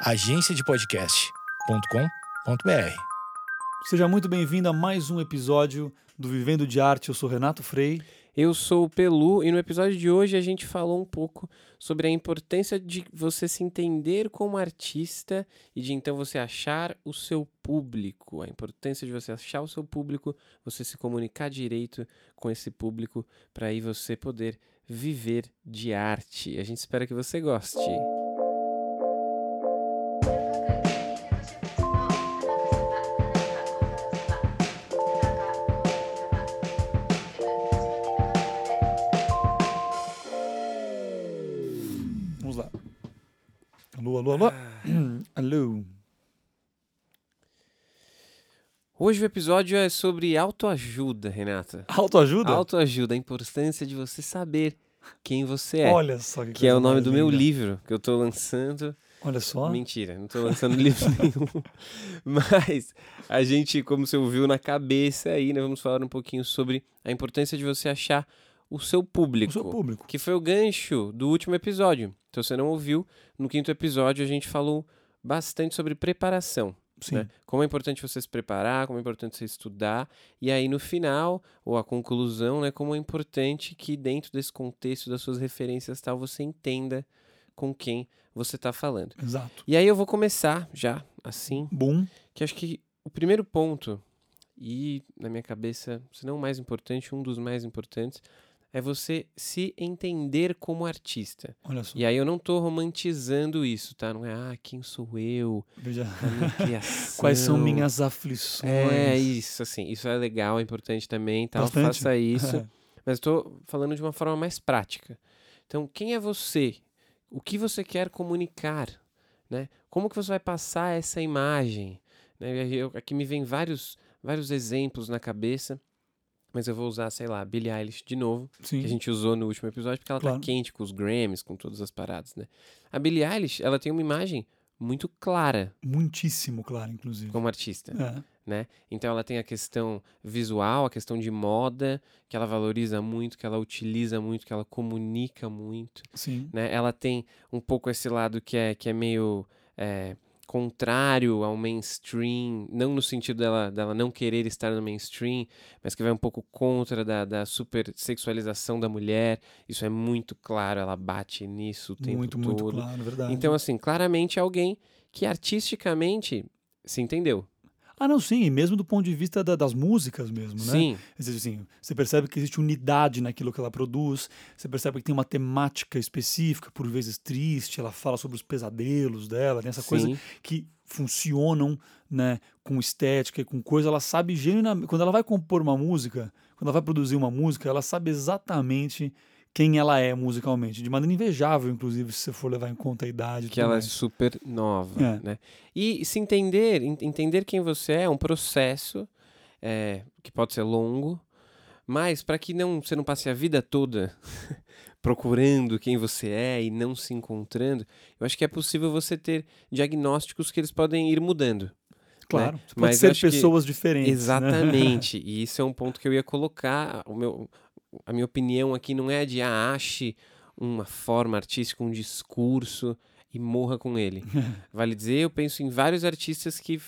agenciadepodcast.com.br. Seja muito bem-vindo a mais um episódio do Vivendo de Arte. Eu sou Renato Frei. Eu sou o Pelu e no episódio de hoje a gente falou um pouco sobre a importância de você se entender como artista e de então você achar o seu público. A importância de você achar o seu público, você se comunicar direito com esse público para aí você poder viver de arte. A gente espera que você goste. Alô, alô, alô. Hoje o episódio é sobre autoajuda, Renata. Autoajuda? Autoajuda, a importância de você saber quem você é. Olha só que que é o nome do meu linda. livro que eu tô lançando. Olha só. Mentira, não tô lançando livro nenhum. Mas a gente, como você ouviu na cabeça aí, né, vamos falar um pouquinho sobre a importância de você achar o seu público. O seu público. Que foi o gancho do último episódio. Então, se você não ouviu, no quinto episódio a gente falou bastante sobre preparação. Sim. né? Como é importante você se preparar, como é importante você estudar, e aí no final, ou a conclusão, né, como é importante que dentro desse contexto das suas referências tal, você entenda com quem você está falando. Exato. E aí eu vou começar já, assim, Bom. que acho que o primeiro ponto, e na minha cabeça, se não o mais importante, um dos mais importantes, é você se entender como artista. Olha só. E aí eu não tô romantizando isso, tá? Não é, ah, quem sou eu, Veja. Quais são minhas aflições? É isso, assim, isso é legal, é importante também, tal, Bastante. faça isso. Mas estou falando de uma forma mais prática. Então, quem é você? O que você quer comunicar? Né? Como que você vai passar essa imagem? Né? Eu- aqui me vem vários, vários exemplos na cabeça, mas eu vou usar, sei lá, Billie Eilish de novo, Sim. que a gente usou no último episódio, porque ela Claro. tá quente com os Grammys, com todas as paradas, né? A Billie Eilish, ela tem uma imagem muito clara Muitíssimo claro, inclusive. como artista É. né? Então ela tem a questão visual, a questão de moda, que ela valoriza muito, que ela utiliza muito, que ela comunica muito, Sim. né? Ela tem um pouco esse lado que é, que é meio é, contrário ao mainstream, não no sentido dela, dela não querer estar no mainstream, mas que vai um pouco contra da, da super sexualização da mulher. Isso é muito claro, ela bate nisso o tempo Muito, todo. muito claro, verdade. Então, assim, claramente é alguém que artisticamente se entendeu. Ah, não, sim, e mesmo do ponto de vista da- das músicas mesmo, né? Sim, assim, você percebe que existe unidade naquilo que ela produz, você percebe que tem uma temática específica, por vezes triste, ela fala sobre os pesadelos dela, tem essa coisa sim. que funcionam né, com estética e com coisa. Ela sabe genuinamente. Quando ela vai compor uma música, quando ela vai produzir uma música, ela sabe exatamente quem ela é musicalmente. De maneira invejável, inclusive, se você for levar em conta a idade. que ela é mais. super nova, É. né? E se entender, en- entender quem você é, é um processo é, que pode ser longo, mas para que não você não passe a vida toda procurando quem você é e não se encontrando, eu acho que é possível você ter diagnósticos que eles podem ir mudando. Claro, você pode Mas ser acho que- pessoas diferentes. né? Exatamente. E isso é um ponto que eu ia colocar. O meu, a minha opinião aqui não é de ah, ache uma forma artística, um discurso e morra com ele. Vale dizer, eu penso em vários artistas que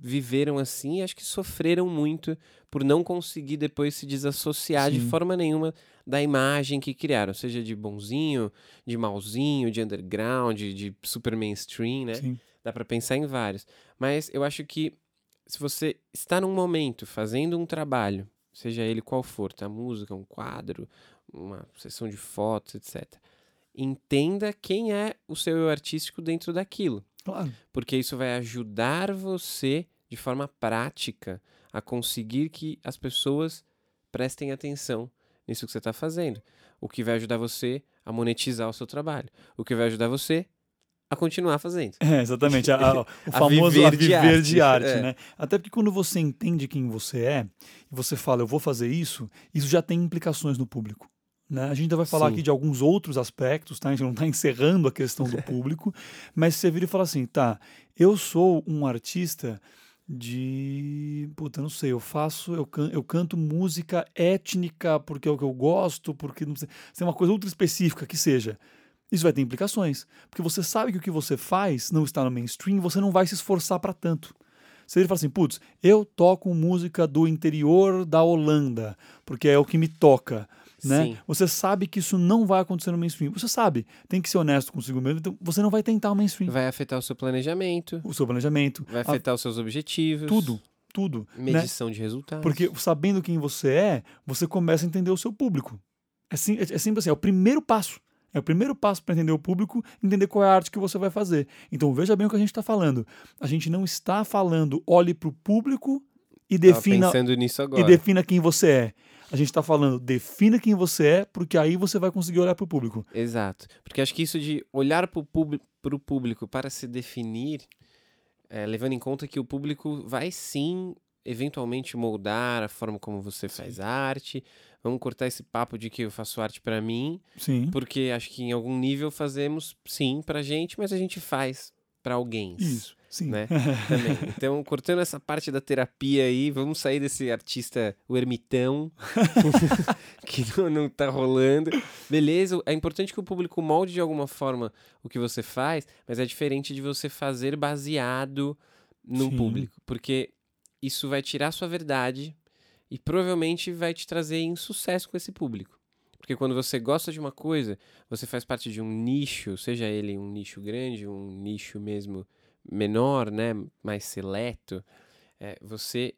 viveram assim e acho que sofreram muito por não conseguir depois se desassociar de Sim. forma nenhuma da imagem que criaram, seja de bonzinho, de malzinho, de underground, de super mainstream, né? Sim. Dá pra pensar em vários. Mas eu acho que se você está num momento fazendo um trabalho, seja ele qual for, tá? Música, um quadro, uma sessão de fotos, etc. Entenda quem é o seu eu artístico dentro daquilo. Claro. Porque isso vai ajudar você, de forma prática, a conseguir que as pessoas prestem atenção nisso que você está fazendo. O que vai ajudar você a monetizar o seu trabalho. O que vai ajudar você a continuar fazendo. É, exatamente. a- a- o A famoso viver a de viver de arte, arte, é. né? Até porque quando você entende quem você é e você fala, eu vou fazer isso, isso já tem implicações no público. Né? A gente ainda vai falar Sim. aqui de alguns outros aspectos, tá? A gente não está encerrando a questão do público, mas você vira e fala assim, tá, eu sou um artista de. Puta, não sei, eu faço, eu, can, eu canto música étnica porque é o que eu gosto, porque não sei, se é uma coisa ultra específica que seja. Isso vai ter implicações. Porque você sabe que o que você faz não está no mainstream, você não vai se esforçar para tanto. Se ele fala assim, putz, eu toco música do interior da Holanda, porque é o que me toca. Né? Sim. Você sabe que isso não vai acontecer no mainstream. Você sabe, tem que ser honesto consigo mesmo. Então você não vai tentar o mainstream. Vai afetar o seu planejamento, O seu planejamento, vai a- afetar os seus objetivos. tudo, tudo. né? Medição de resultados. Porque sabendo quem você é, você começa a entender o seu público. É, sim, é, é sempre assim, é o primeiro passo. É o primeiro passo para entender o público, entender qual é a arte que você vai fazer. Então veja bem o que a gente está falando. A gente não está falando olhe para o público e defina, e defina quem você é. A gente está falando defina quem você é, porque aí você vai conseguir olhar para o público. Exato. Porque acho que isso de olhar para o público para se definir, é, levando em conta que o público vai sim, eventualmente, moldar a forma como você faz arte. Vamos cortar esse papo de que eu faço arte para mim, Sim. porque acho que em algum nível fazemos sim pra gente, mas a gente faz para alguém. Isso. Sim. Né? Também. Então, cortando essa parte da terapia aí, vamos sair desse artista, o ermitão, que não, não tá rolando. Beleza, é importante que o público molde de alguma forma o que você faz, mas é diferente de você fazer baseado no Sim. público, porque isso vai tirar sua verdade e provavelmente vai te trazer insucesso com esse público. Porque quando você gosta de uma coisa, você faz parte de um nicho, seja ele um nicho grande, um nicho mesmo menor, né, mais seleto, é, você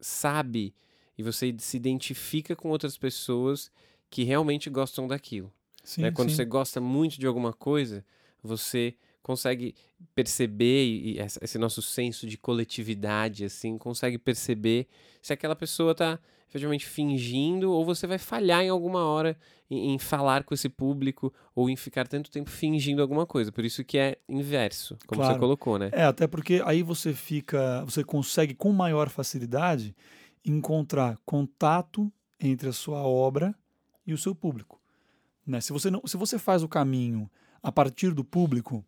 sabe e você se identifica com outras pessoas que realmente gostam daquilo. Sim, né? Quando sim. você gosta muito de alguma coisa, você consegue perceber e e esse nosso senso de coletividade assim consegue perceber se aquela pessoa está efetivamente fingindo ou você vai falhar em alguma hora em, em falar com esse público ou em ficar tanto tempo fingindo alguma coisa por isso que é inverso como você Claro. colocou né É, até porque aí você fica, você consegue com maior facilidade encontrar contato entre a sua obra e o seu público. Né? Se, você não, se você faz o caminho a partir do público,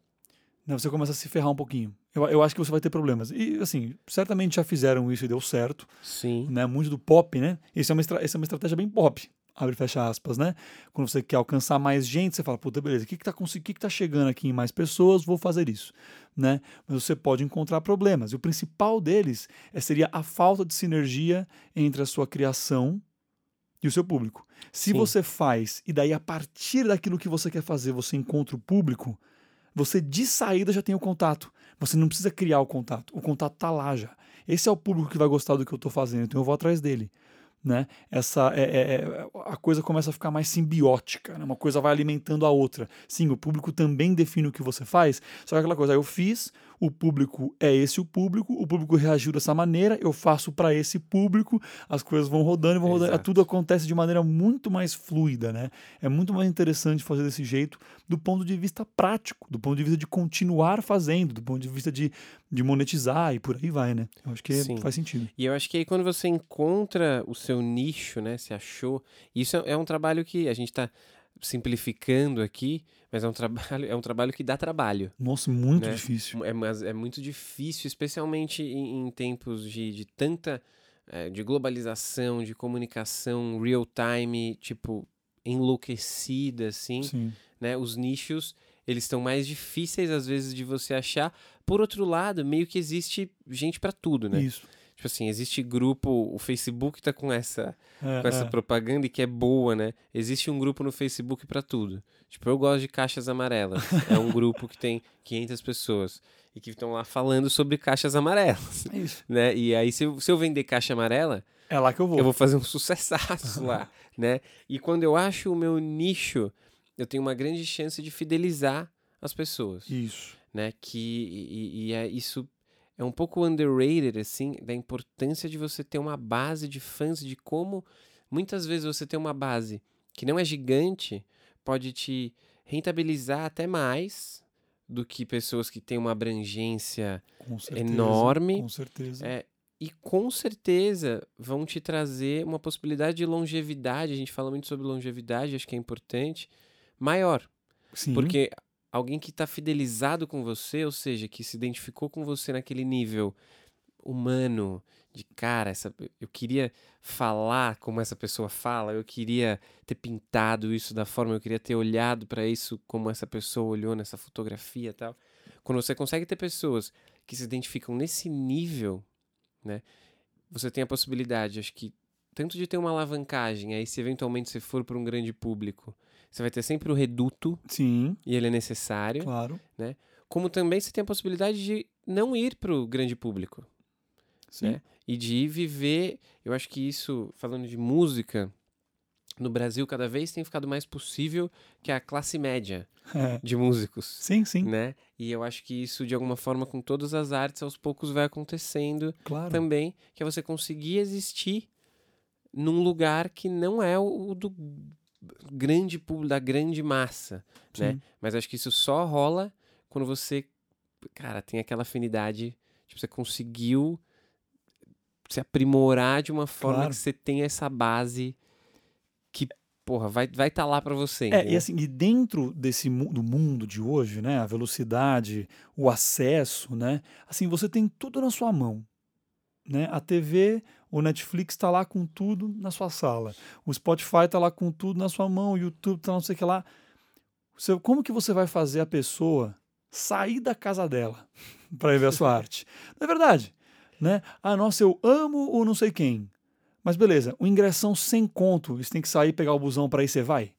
né, você começa a se ferrar um pouquinho. Eu, eu acho que você vai ter problemas. E, assim, certamente já fizeram isso e deu certo. sim Né? Muito do pop, né? Isso é uma, essa é uma estratégia bem pop. Abre e fecha aspas, né? Quando você quer alcançar mais gente, você fala, puta, beleza, o que, que, tá, que, que tá chegando aqui em mais pessoas? Vou fazer isso. Né? Mas você pode encontrar problemas. E o principal deles é, seria a falta de sinergia entre a sua criação e o seu público. Se Sim. você faz, e daí a partir daquilo que você quer fazer, você encontra o público, você de saída já tem o contato. Você não precisa criar o contato. O contato tá lá já. Esse é o público que vai gostar do que eu estou fazendo, então eu vou atrás dele. Né? Essa é, é- é- a coisa começa a ficar mais simbiótica, né? uma coisa vai alimentando a outra. Sim, o público também define o que você faz, só que aquela coisa, eu fiz, o público é esse o público, o público reagiu dessa maneira, eu faço para esse público, as coisas vão rodando e vão rodando, Exato. tudo acontece de maneira muito mais fluida, né? É muito mais interessante fazer desse jeito do ponto de vista prático, do ponto de vista de continuar fazendo, do ponto de vista de, de monetizar e por aí vai, né? Eu acho que Sim. faz sentido. E eu acho que aí quando você encontra o seu nicho, né, se achou, isso é, é um trabalho que a gente está simplificando aqui, mas é um trabalho, é um trabalho que dá trabalho. Nossa, muito Né? difícil. É, mas é muito difícil, especialmente em, em tempos de, de tanta eh, de globalização, de comunicação real time, tipo enlouquecida assim Sim. né? Os nichos, eles estão mais difíceis às vezes de você achar. Por outro lado, meio que existe gente pra tudo, né? Isso. Tipo assim, existe grupo, o Facebook tá com essa, É, com essa é. propaganda e que é boa, né? Existe um grupo no Facebook pra tudo. Tipo, eu gosto de caixas amarelas. é um grupo que tem 500 pessoas e que estão lá falando sobre caixas amarelas, É isso. né? E aí se eu, se eu vender caixa amarela, É lá que eu vou. eu vou fazer um sucessaço lá, né? E quando eu acho o meu nicho, eu tenho uma grande chance de fidelizar as pessoas, Isso. né? Que e- e é isso é um pouco underrated assim, da importância de você ter uma base de fãs, de como muitas vezes você ter uma base que não é gigante pode te rentabilizar até mais do que pessoas que têm uma abrangência Com certeza. enorme. Com certeza. é, e com certeza vão te trazer uma possibilidade de longevidade. A gente fala muito sobre longevidade, acho que é importante, maior. Sim. Porque alguém que está fidelizado com você, ou seja, que se identificou com você naquele nível humano, de cara, essa, eu queria falar como essa pessoa fala, eu queria ter pintado isso da forma, eu queria ter olhado para isso como essa pessoa olhou nessa fotografia e tal. Quando você consegue ter pessoas que se identificam nesse nível, né? Você tem a possibilidade, acho que tanto de ter uma alavancagem, aí se eventualmente você for para um grande público, você vai ter sempre o reduto Sim, e ele é necessário, claro. como também você tem a possibilidade de não ir para o grande público, Sim. né? E de viver, eu acho que isso, falando de música, no Brasil cada vez tem ficado mais possível que a classe média É. de músicos, Sim, sim, né? E eu acho que isso, de alguma forma, com todas as artes, aos poucos vai acontecendo claro. também, que é você conseguir existir num lugar que não é o do grande público, da grande massa, né? Sim. Mas acho que isso só rola quando você, cara, tem aquela afinidade, tipo, você conseguiu se aprimorar de uma forma Claro. que você tem essa base que, porra, vai estar vai tá lá pra você. É, e assim, e dentro desse do mundo de hoje, né, a velocidade, o acesso, né, assim, você tem tudo na sua mão, né? A TV, o Netflix está lá com tudo na sua sala, o Spotify está lá com tudo na sua mão, o YouTube tá não sei o que lá. Como que você vai fazer a pessoa sair da casa dela para ver a sua arte? Não é verdade, né? Ah, nossa, eu amo o não sei quem. Mas beleza, o ingressão sem conto, você tem que sair pegar o busão para aí você vai?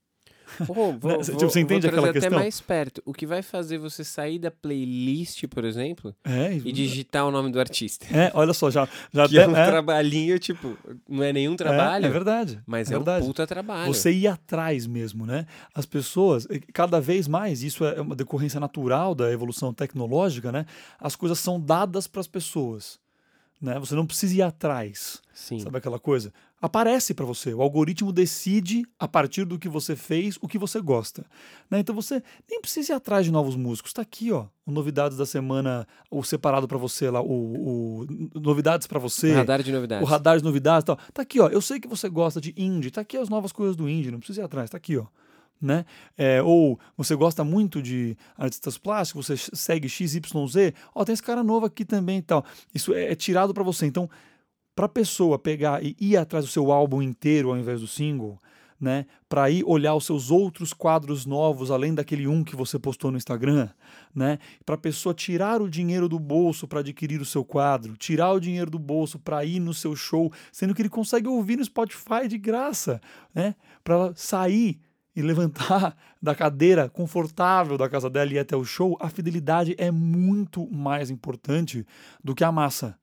Pô, vou, Né, vou, tipo, você entende vou aquela questão? até mais perto. O que vai fazer você sair da playlist, por exemplo, É, e digitar o nome do artista? É, olha só, já, já Que é até- um é, trabalhinho, tipo, não é nenhum trabalho, É, é verdade. mas é é, verdade. um puta trabalho. Você ir atrás mesmo, né? As pessoas, cada vez mais, isso é uma decorrência natural da evolução tecnológica, né? As coisas são dadas para as pessoas, né? Você não precisa ir atrás, Sim. sabe aquela coisa? Aparece para você, o algoritmo decide a partir do que você fez, o que você gosta, né? Então você nem precisa ir atrás de novos músicos, está aqui, ó, o novidades da semana, o separado para você lá, o, o novidades para você. Radar de novidades. O radar de novidades e tal. Tá aqui, ó. Eu sei que você gosta de indie. Tá aqui as novas coisas do indie. Não precisa ir atrás. Tá aqui, ó. Né? É, ou você gosta muito de artistas plásticos, você segue XYZ. Ó, tem esse cara novo aqui também e tal. Isso é, é tirado para você. Então, pra pessoa pegar e ir atrás do seu álbum inteiro ao invés do single, né? Para ir olhar os seus outros quadros novos, além daquele um que você postou no Instagram, né? Para a pessoa tirar o dinheiro do bolso para adquirir o seu quadro, tirar o dinheiro do bolso para ir no seu show, sendo que ele consegue ouvir no Spotify de graça, né? Para sair e levantar da cadeira confortável da casa dela e ir até o show, a fidelidade é muito mais importante do que a massa.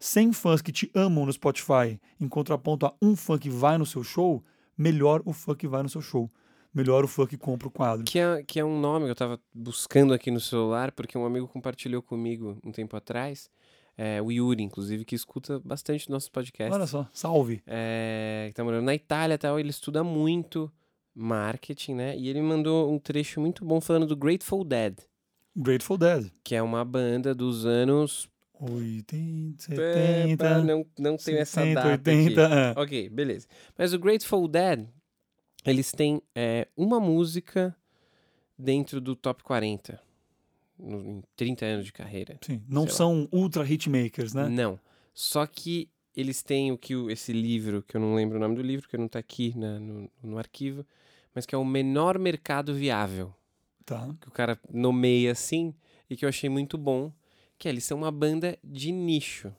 100 fãs que te amam no Spotify, em contraponto a um fã que vai no seu show, melhor o fã que vai no seu show. Melhor o fã que compra o quadro. Que é, que é um nome que eu tava buscando aqui no celular, porque um amigo compartilhou comigo um tempo atrás. É, o Yuri, inclusive, que escuta bastante nossos podcasts. Olha só, salve. é, que tá morando na Itália e tal, ele estuda muito marketing, né? E ele mandou um trecho muito bom falando do Grateful Dead, Grateful Dead. que é uma banda dos anos. 80, É, 70, pá, não, não tenho essa 70, data. 80. aqui. é. Ok, beleza. Mas o Grateful Dead, eles têm é, uma música dentro do top 40. no- Em 30 anos de carreira. Sim, não sei lá. são ultra hitmakers, né? Não. Só que eles têm o que o- esse livro, que eu não lembro o nome do livro, que não tá aqui na- no, no arquivo, mas que é o menor mercado viável. Tá. Que o cara nomeia assim e que eu achei muito bom, que é, eles são uma banda de nicho.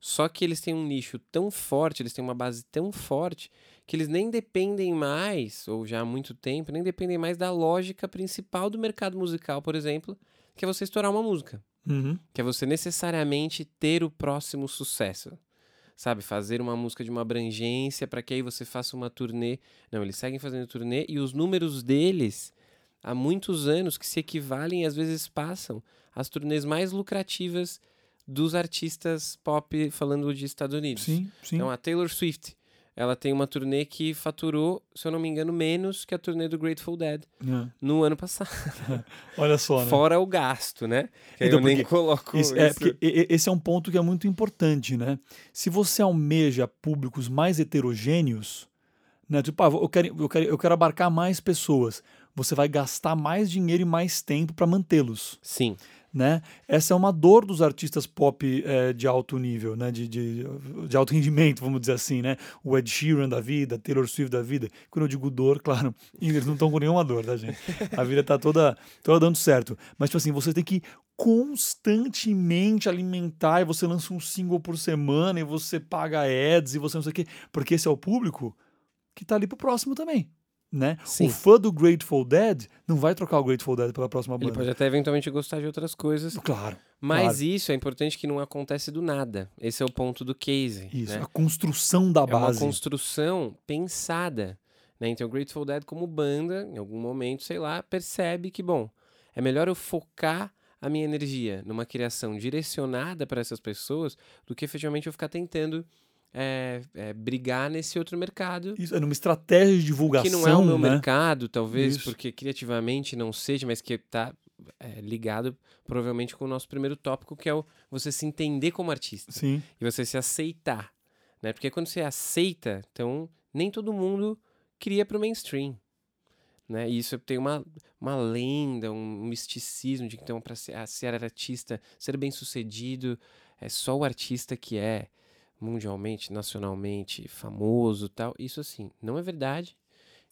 Só que eles têm um nicho tão forte, eles têm uma base tão forte, que eles nem dependem mais, ou já há muito tempo, nem dependem mais da lógica principal do mercado musical, por exemplo, que é você estourar uma música Uhum. que é você necessariamente ter o próximo sucesso. Sabe, fazer uma música de uma abrangência para que aí você faça uma turnê. Não, eles seguem fazendo turnê e os números deles há muitos anos que se equivalem e às vezes passam às turnês mais lucrativas dos artistas pop falando de Estados Unidos. Sim, sim. Então a Taylor Swift, ela tem uma turnê que faturou, se eu não me engano, menos que a turnê do Grateful Dead É. no ano passado. Olha só, né? Fora o gasto, né? Que Então, eu nem coloco Isso- é, isso. porque e- esse é um ponto que é muito importante, né? Se você almeja públicos mais heterogêneos, né? Tipo, ah, eu quero, eu, quero, eu quero abarcar mais pessoas. Você vai gastar mais dinheiro e mais tempo para mantê-los. Sim. né? Essa é uma dor dos artistas pop é, de alto nível, né? De, de, de, alto rendimento, vamos dizer assim, né? O Ed Sheeran da vida, Taylor Swift da vida. Quando eu digo dor, claro, eles não estão com nenhuma dor, tá, gente? A vida tá toda, toda dando certo. Mas, tipo assim, você tem que constantemente alimentar e você lança um single por semana e você paga ads e você não sei o quê, porque esse é o público que tá ali pro próximo também né? Sim. O fã do Grateful Dead não vai trocar o Grateful Dead pela próxima banda. Ele pode até eventualmente gostar de outras coisas. Claro. Mas claro. isso é importante que não acontece do nada. Esse é o ponto do case. Isso, né? a construção da é base. uma construção pensada. Né? Então, o Grateful Dead, como banda, em algum momento, sei lá, percebe que, bom, é melhor eu focar a minha energia numa criação direcionada para essas pessoas do que efetivamente eu ficar tentando é, é, brigar nesse outro mercado. Isso, é numa estratégia de divulgação. Que não é o meu né? mercado, talvez, Isso. porque criativamente não seja, mas que está é, ligado provavelmente com o nosso primeiro tópico, que é o você se entender como artista Sim. e você se aceitar. Né? Porque quando você aceita, então nem todo mundo cria para o mainstream. Né? E isso tem uma, uma lenda, um misticismo de que então, para ser, ser artista, ser bem sucedido, é só o artista que é mundialmente, nacionalmente famoso tal. Isso assim, não é verdade.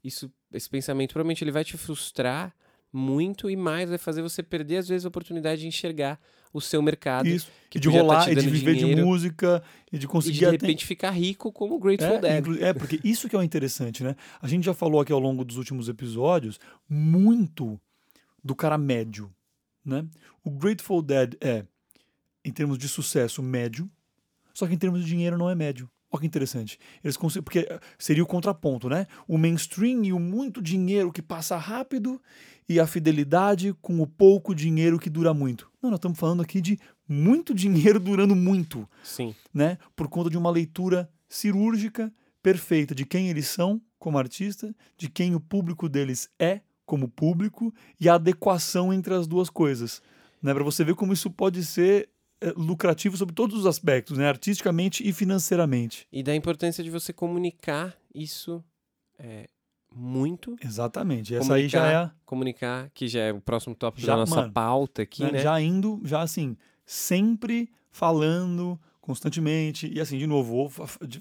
Isso, esse pensamento provavelmente ele vai te frustrar muito e mais vai fazer você perder às vezes a oportunidade de enxergar o seu mercado Isso. que e de tá rolar, te e de viver de dinheiro, música, e de e conseguir de até- repente ficar rico como o Grateful É, Dead. é, porque isso que é o interessante, né? A gente já falou aqui ao longo dos últimos episódios muito do cara médio, né? O Grateful Dead é, em termos de sucesso, médio, só que em termos de dinheiro não é médio. Olha que interessante. Eles conseguem, porque eh, seria o contraponto, né? O mainstream e o muito dinheiro que passa rápido e a fidelidade com o pouco dinheiro que dura muito. Não, nós estamos falando aqui de muito dinheiro durando muito Sim. né, por conta de uma leitura cirúrgica perfeita de quem eles são como artista, de quem o público deles é como público e a adequação entre as duas coisas, né, para você ver como isso pode ser lucrativo sobre todos os aspectos, né, artisticamente e financeiramente. E da importância de você comunicar isso é, muito. Exatamente. Essa aí já é Comunicar, que já é o próximo tópico Já, da nossa mano, pauta aqui, né, né? já indo, já assim, sempre falando constantemente e assim, de novo,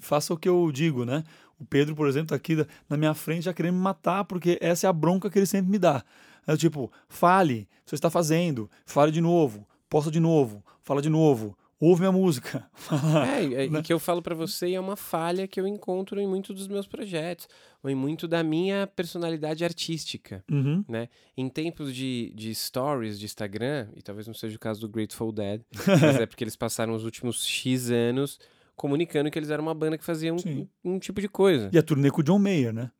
faça o que eu digo, né? O Pedro, por exemplo, tá aqui na minha frente já querendo me matar, porque essa é a bronca que ele sempre me dá. É tipo, fale, você está fazendo, fale de novo, posta de novo, fala de novo, ouve minha música. É, né? e que eu falo pra você e é uma falha que eu encontro em muitos dos meus projetos, ou em muito da minha personalidade artística. Uhum. né? Em tempos de, de stories de Instagram, e talvez não seja o caso do Grateful Dead, mas é porque eles passaram os últimos X anos comunicando que eles eram uma banda que fazia um, um tipo de coisa. E a turnê com o John Mayer, né?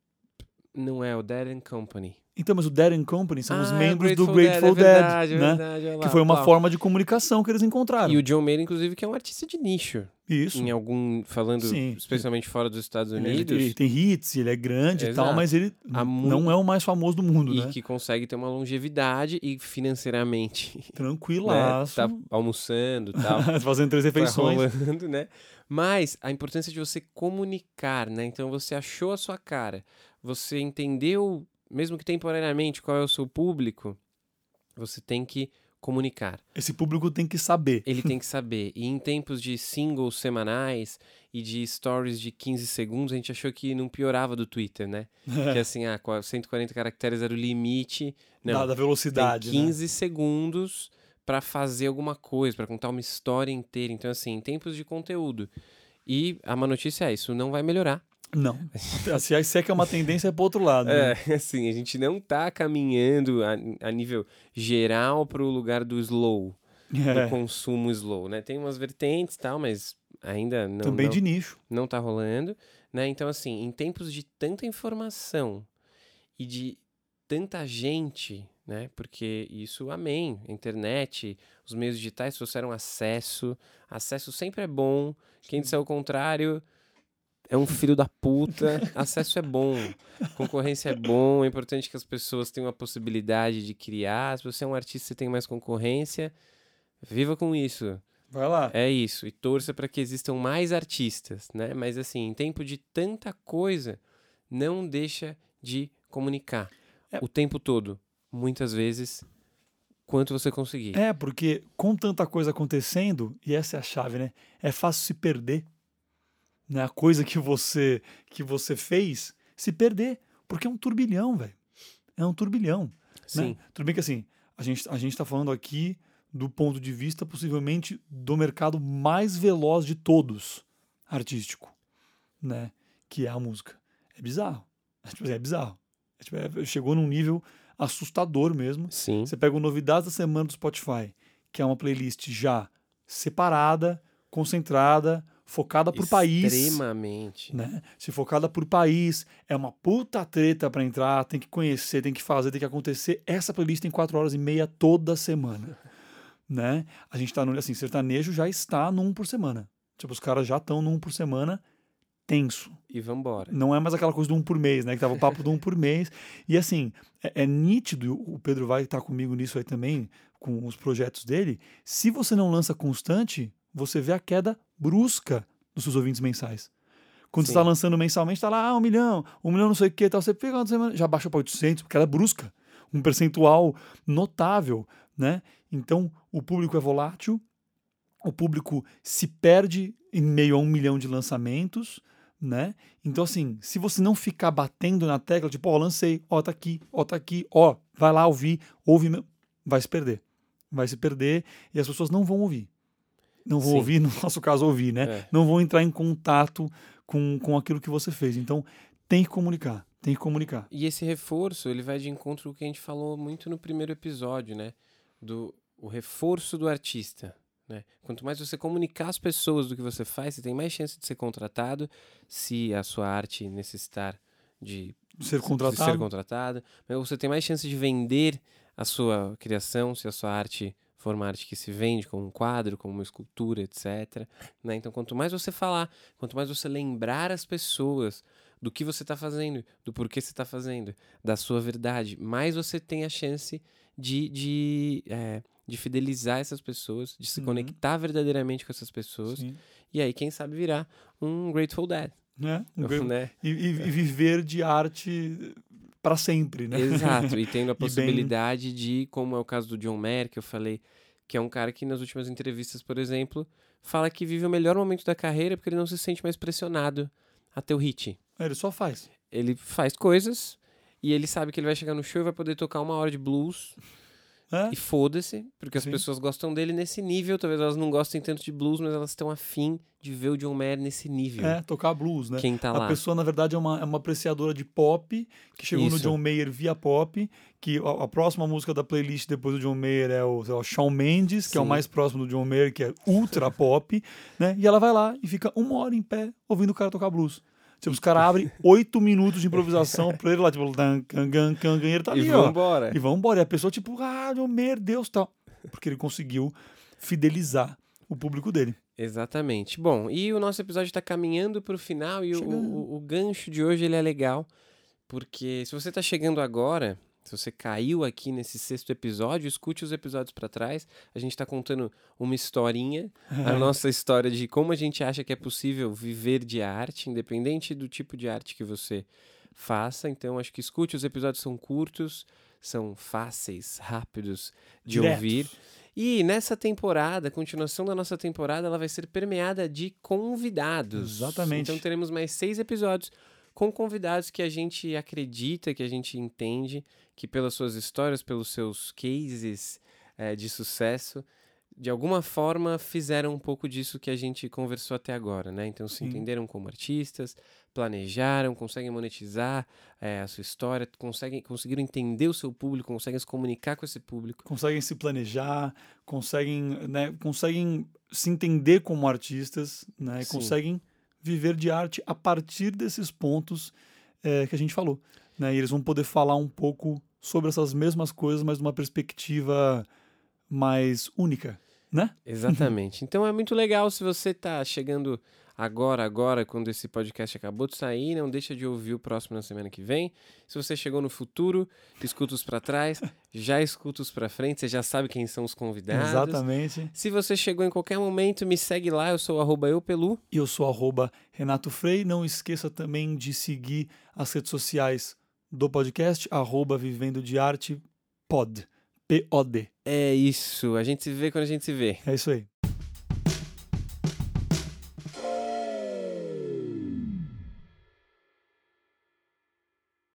Não é o Dead and Company. Então, mas o Dead and Company são os Ah, membros do Grateful Grateful Dead, Dead, é verdade, é né? verdade, Que lá, foi uma pau. forma de comunicação que eles encontraram. E o John Mayer, inclusive, que é um artista de nicho. Isso. Em algum, falando Sim. especialmente fora dos Estados Ele, Unidos. ele tem hits, ele é grande e tal, Exato. mas ele não é o mais famoso do mundo, E né? que consegue ter uma longevidade e financeiramente né, Tranquilaço. tá almoçando e tal. Fazendo três tá refeições. rolando, né? Mas a importância de você comunicar, né? Então você achou a sua cara, você entendeu, mesmo que temporariamente, qual é o seu público, você tem que comunicar. Esse público tem que saber. Ele tem que saber. E em tempos de singles semanais e de stories de 15 segundos, a gente achou que não piorava do Twitter, né? Que assim, ah, qua- 140 caracteres era o limite. Não, da, da velocidade. tem né? 15 segundos para fazer alguma coisa, para contar uma história inteira. Então, assim, em tempos de conteúdo. E a má notícia é isso, não vai melhorar. Não. Se é que é uma tendência, é pro outro lado. né? É, assim, a gente não tá caminhando a, a nível geral para o lugar do slow, do É, consumo slow, né? Tem umas vertentes e tal, mas ainda não, Também não, de nicho. não tá rolando, né? Então, assim, em tempos de tanta informação e de tanta gente, né? Porque isso, amém, a internet, os meios digitais trouxeram acesso, acesso sempre é bom, quem disser o contrário é um filho da puta, acesso é bom, concorrência é bom, é importante que as pessoas tenham a possibilidade de criar, se você é um artista e tem mais concorrência, viva com isso. Vai lá. É isso, e torça para que existam mais artistas, né? Mas assim, em tempo de tanta coisa, não deixa de comunicar É. o tempo todo. Muitas vezes quanto você conseguir. É, porque com tanta coisa acontecendo, e essa é a chave, né? É fácil se perder. Né? A coisa que você que você fez, se perder. Porque é um turbilhão, velho. É um turbilhão. Sim. Né? Tudo bem que assim, a gente, a gente tá falando aqui do ponto de vista, possivelmente, do mercado mais veloz de todos, artístico, né? Que é a música. É bizarro. É, tipo, é bizarro. É, tipo, é- chegou num nível assustador mesmo. Sim. Você pega o Novidades da Semana do Spotify, que é uma playlist já separada, concentrada, focada por país. Extremamente. Né? Se focada por país, é uma puta treta pra entrar, tem que conhecer, tem que fazer, tem que acontecer. Essa playlist tem quatro horas e meia toda semana. Né? A gente tá no. Assim, sertanejo já está no um por semana. Tipo, os caras já estão no um por semana tenso. E vambora. Não é mais aquela coisa do um por mês, né? Que tava o papo do um por mês. E assim, é, é nítido, o Pedro vai estar comigo nisso aí também, com os projetos dele. Se você não lança constante, você vê a queda brusca dos seus ouvintes mensais. Quando você Sim. está lançando mensalmente, tá lá, ah, um milhão, um milhão não sei o que, tal. Você pega uma semana, já baixa para 800, porque ela é brusca. Um percentual notável, né? Então, o público é volátil, o público se perde em meio a um milhão de lançamentos, né? Então, assim, se você não ficar batendo na tecla, tipo, ó, lancei, ó, tá aqui, ó, tá aqui, ó, vai lá ouvir, ouve, meu", vai se perder. Vai se perder e as pessoas não vão ouvir. Não vão Sim. ouvir, no nosso caso, ouvir, né? É. Não vão entrar em contato com, com aquilo que você fez. Então, tem que comunicar, tem que comunicar. E esse reforço, ele vai de encontro com o que a gente falou muito no primeiro episódio, né? Do o reforço do artista. Né? Quanto mais você comunicar às pessoas do que você faz, você tem mais chance de ser contratado se a sua arte necessitar de Ser de contratado. ser contratado. Você tem mais chance de vender a sua criação se a sua arte for uma arte que se vende como um quadro, como uma escultura, etc. né? Então, quanto mais você falar, quanto mais você lembrar as pessoas do que você está fazendo, do porquê você está fazendo, da sua verdade, mais você tem a chance de, de, é, de fidelizar essas pessoas, de se Uhum. conectar verdadeiramente com essas pessoas. Sim. E aí, quem sabe, virar um Grateful Dead. Né? Um né? e- e viver de arte para sempre, né? Exato, e tendo a E bem- possibilidade de, como é o caso do John Mayer, que eu falei, que é um cara que nas últimas entrevistas, por exemplo, fala que vive o melhor momento da carreira porque ele não se sente mais pressionado a ter o hit. Ele só faz. Ele faz coisas e ele sabe que ele vai chegar no show e vai poder tocar uma hora de blues É? e foda-se, porque as Sim. pessoas gostam dele nesse nível. Talvez elas não gostem tanto de blues, mas elas estão afim de ver o John Mayer nesse nível. É, tocar blues, né? Quem tá a lá. pessoa, na verdade, é uma, é uma apreciadora de pop, que chegou no Isso. John Mayer via pop, que a, a próxima música da playlist depois do John Mayer é o, lá, o Shawn Mendes, que é o Sim. mais próximo do John Mayer, que é ultra pop, né? E ela vai lá e fica uma hora em pé ouvindo o cara tocar blues. Tipo, os caras abrem oito minutos de improvisação pra ele lá, tipo, dan, can, can, gan, e ele tá E ali, ó. vambora. E vambora. E a pessoa, tipo, ah, meu Deus, tal. Porque ele conseguiu fidelizar o público dele. Exatamente. Bom, e o nosso episódio está caminhando para o final e o, o, o gancho de hoje ele é legal, porque se você está chegando agora, se você caiu aqui nesse sexto episódio, escute os episódios para trás. A gente está contando uma historinha, a nossa história de como a gente acha que é possível viver de arte, independente do tipo de arte que você faça. Então, acho que escute, os episódios são curtos, são fáceis, rápidos de Diretos. ouvir. E nessa temporada, a continuação da nossa temporada, ela vai ser permeada de convidados. Exatamente. Então teremos mais seis episódios com convidados que a gente acredita, que a gente entende, que pelas suas histórias, pelos seus cases eh, de sucesso, de alguma forma fizeram um pouco disso que a gente conversou até agora, né? Então se Sim. entenderam como artistas, planejaram, conseguem monetizar eh, a sua história, conseguem, conseguiram entender o seu público, conseguem se comunicar com esse público. conseguem se planejar, conseguem, né, conseguem se entender como artistas, né, Sim. conseguem viver de arte a partir desses pontos eh, que a gente falou. Né, e eles vão poder falar um pouco sobre essas mesmas coisas, mas de uma perspectiva mais única, né? Exatamente. Então é muito legal se você está chegando agora, agora, quando esse podcast acabou de sair, não deixa de ouvir o próximo na semana que vem. Se você chegou no futuro, escuta os para trás, já escuta os para frente, você já sabe quem são os convidados. Exatamente. Se você chegou em qualquer momento, me segue lá, eu sou o arroba eupelu. E eu sou arroba Renato Frei. Não esqueça também de seguir as redes sociais do podcast, arroba Vivendo de Arte Pod. P-O-D. É isso. A gente se vê quando a gente se vê. É isso aí.